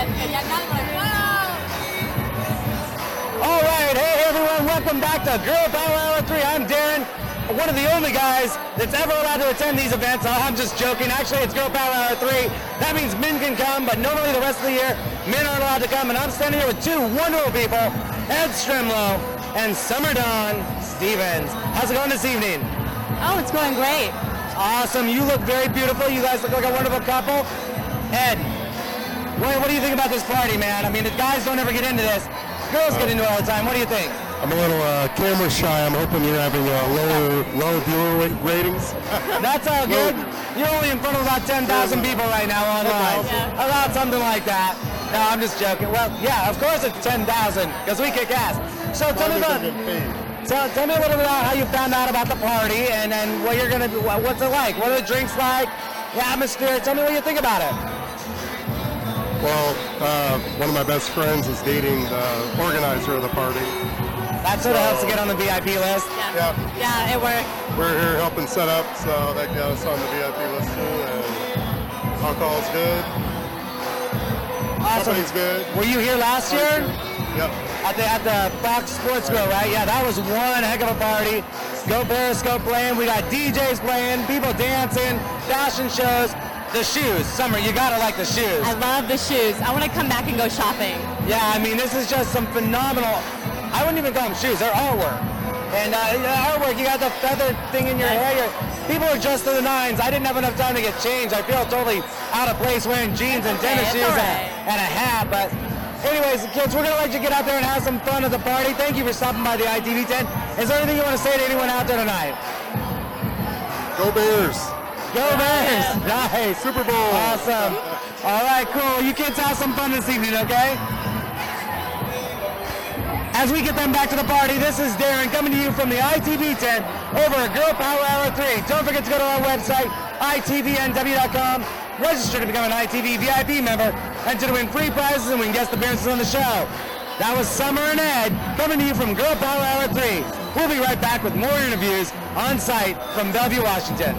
All right, hey everyone, welcome back to Girl Power Hour 3. I'm Darren, one of the only guys that's ever allowed to attend these events. I'm just joking. Actually, it's Girl Power Hour 3. That means men can come, but normally the rest of the year, men aren't allowed to come. And I'm standing here with two wonderful people, Ed Strimlow and Summer Dawn Stevens. How's it going this evening? Oh, it's going great. Awesome. You look very beautiful. You guys look like a wonderful couple. Ed, what, what do you think about this party, man? I mean, the guys don't ever get into this. Girls get into it all the time. What do you think? I'm a little uh, camera shy. I'm hoping you're having uh, lower low viewer ra- ratings. That's all good. You're only in front of about 10,000 people right now online. Yeah. About something like that. No, I'm just joking. Well, yeah, of course it's 10,000 because we kick ass. So tell me about tell, tell me a little bit about how you found out about the party and then what you're gonna do. What's it like? What are the drinks like? The atmosphere. Tell me what you think about it. Well, uh, one of my best friends is dating the organizer of the party. That sort of helps to get on the VIP list. Yeah, Yeah, it worked. we're here helping set up, so that got us on the VIP list too. And alcohol's good, Awesome. company's good. Were you here last year? Yep. At the, at the Fox Sports Grill, right? Yeah, that was one heck of a party. Go Periscope playing. We got DJs playing, people dancing, fashion shows. The shoes. Summer, you gotta like the shoes. I love the shoes. I want to come back and go shopping. Yeah, I mean, this is just some phenomenal. I wouldn't even call them shoes. They're artwork. And uh, artwork, you got the feather thing in your hair. You're, people are dressed to the nines. I didn't have enough time to get changed. I feel totally out of place wearing jeans and okay, tennis shoes all and, and a hat. But anyways, kids, we're gonna let you get out there and have some fun at the party. Thank you for stopping by the ITV tent. Is there anything you want to say to anyone out there tonight? Go Bears! Go Bears! Nice. Super Bowl! Awesome. All right, cool. You kids have some fun this evening, okay? As we get them back to the party, this is Darren coming to you from the ITV tent over at Girl Power Hour 3. Don't forget to go to our website, itvnw.com, register to become an ITV VIP member, enter to win free prizes, and win guest appearances on the show. That was Summer and Ed coming to you from Girl Power Hour 3. We'll be right back with more interviews on site from Bellevue, Washington.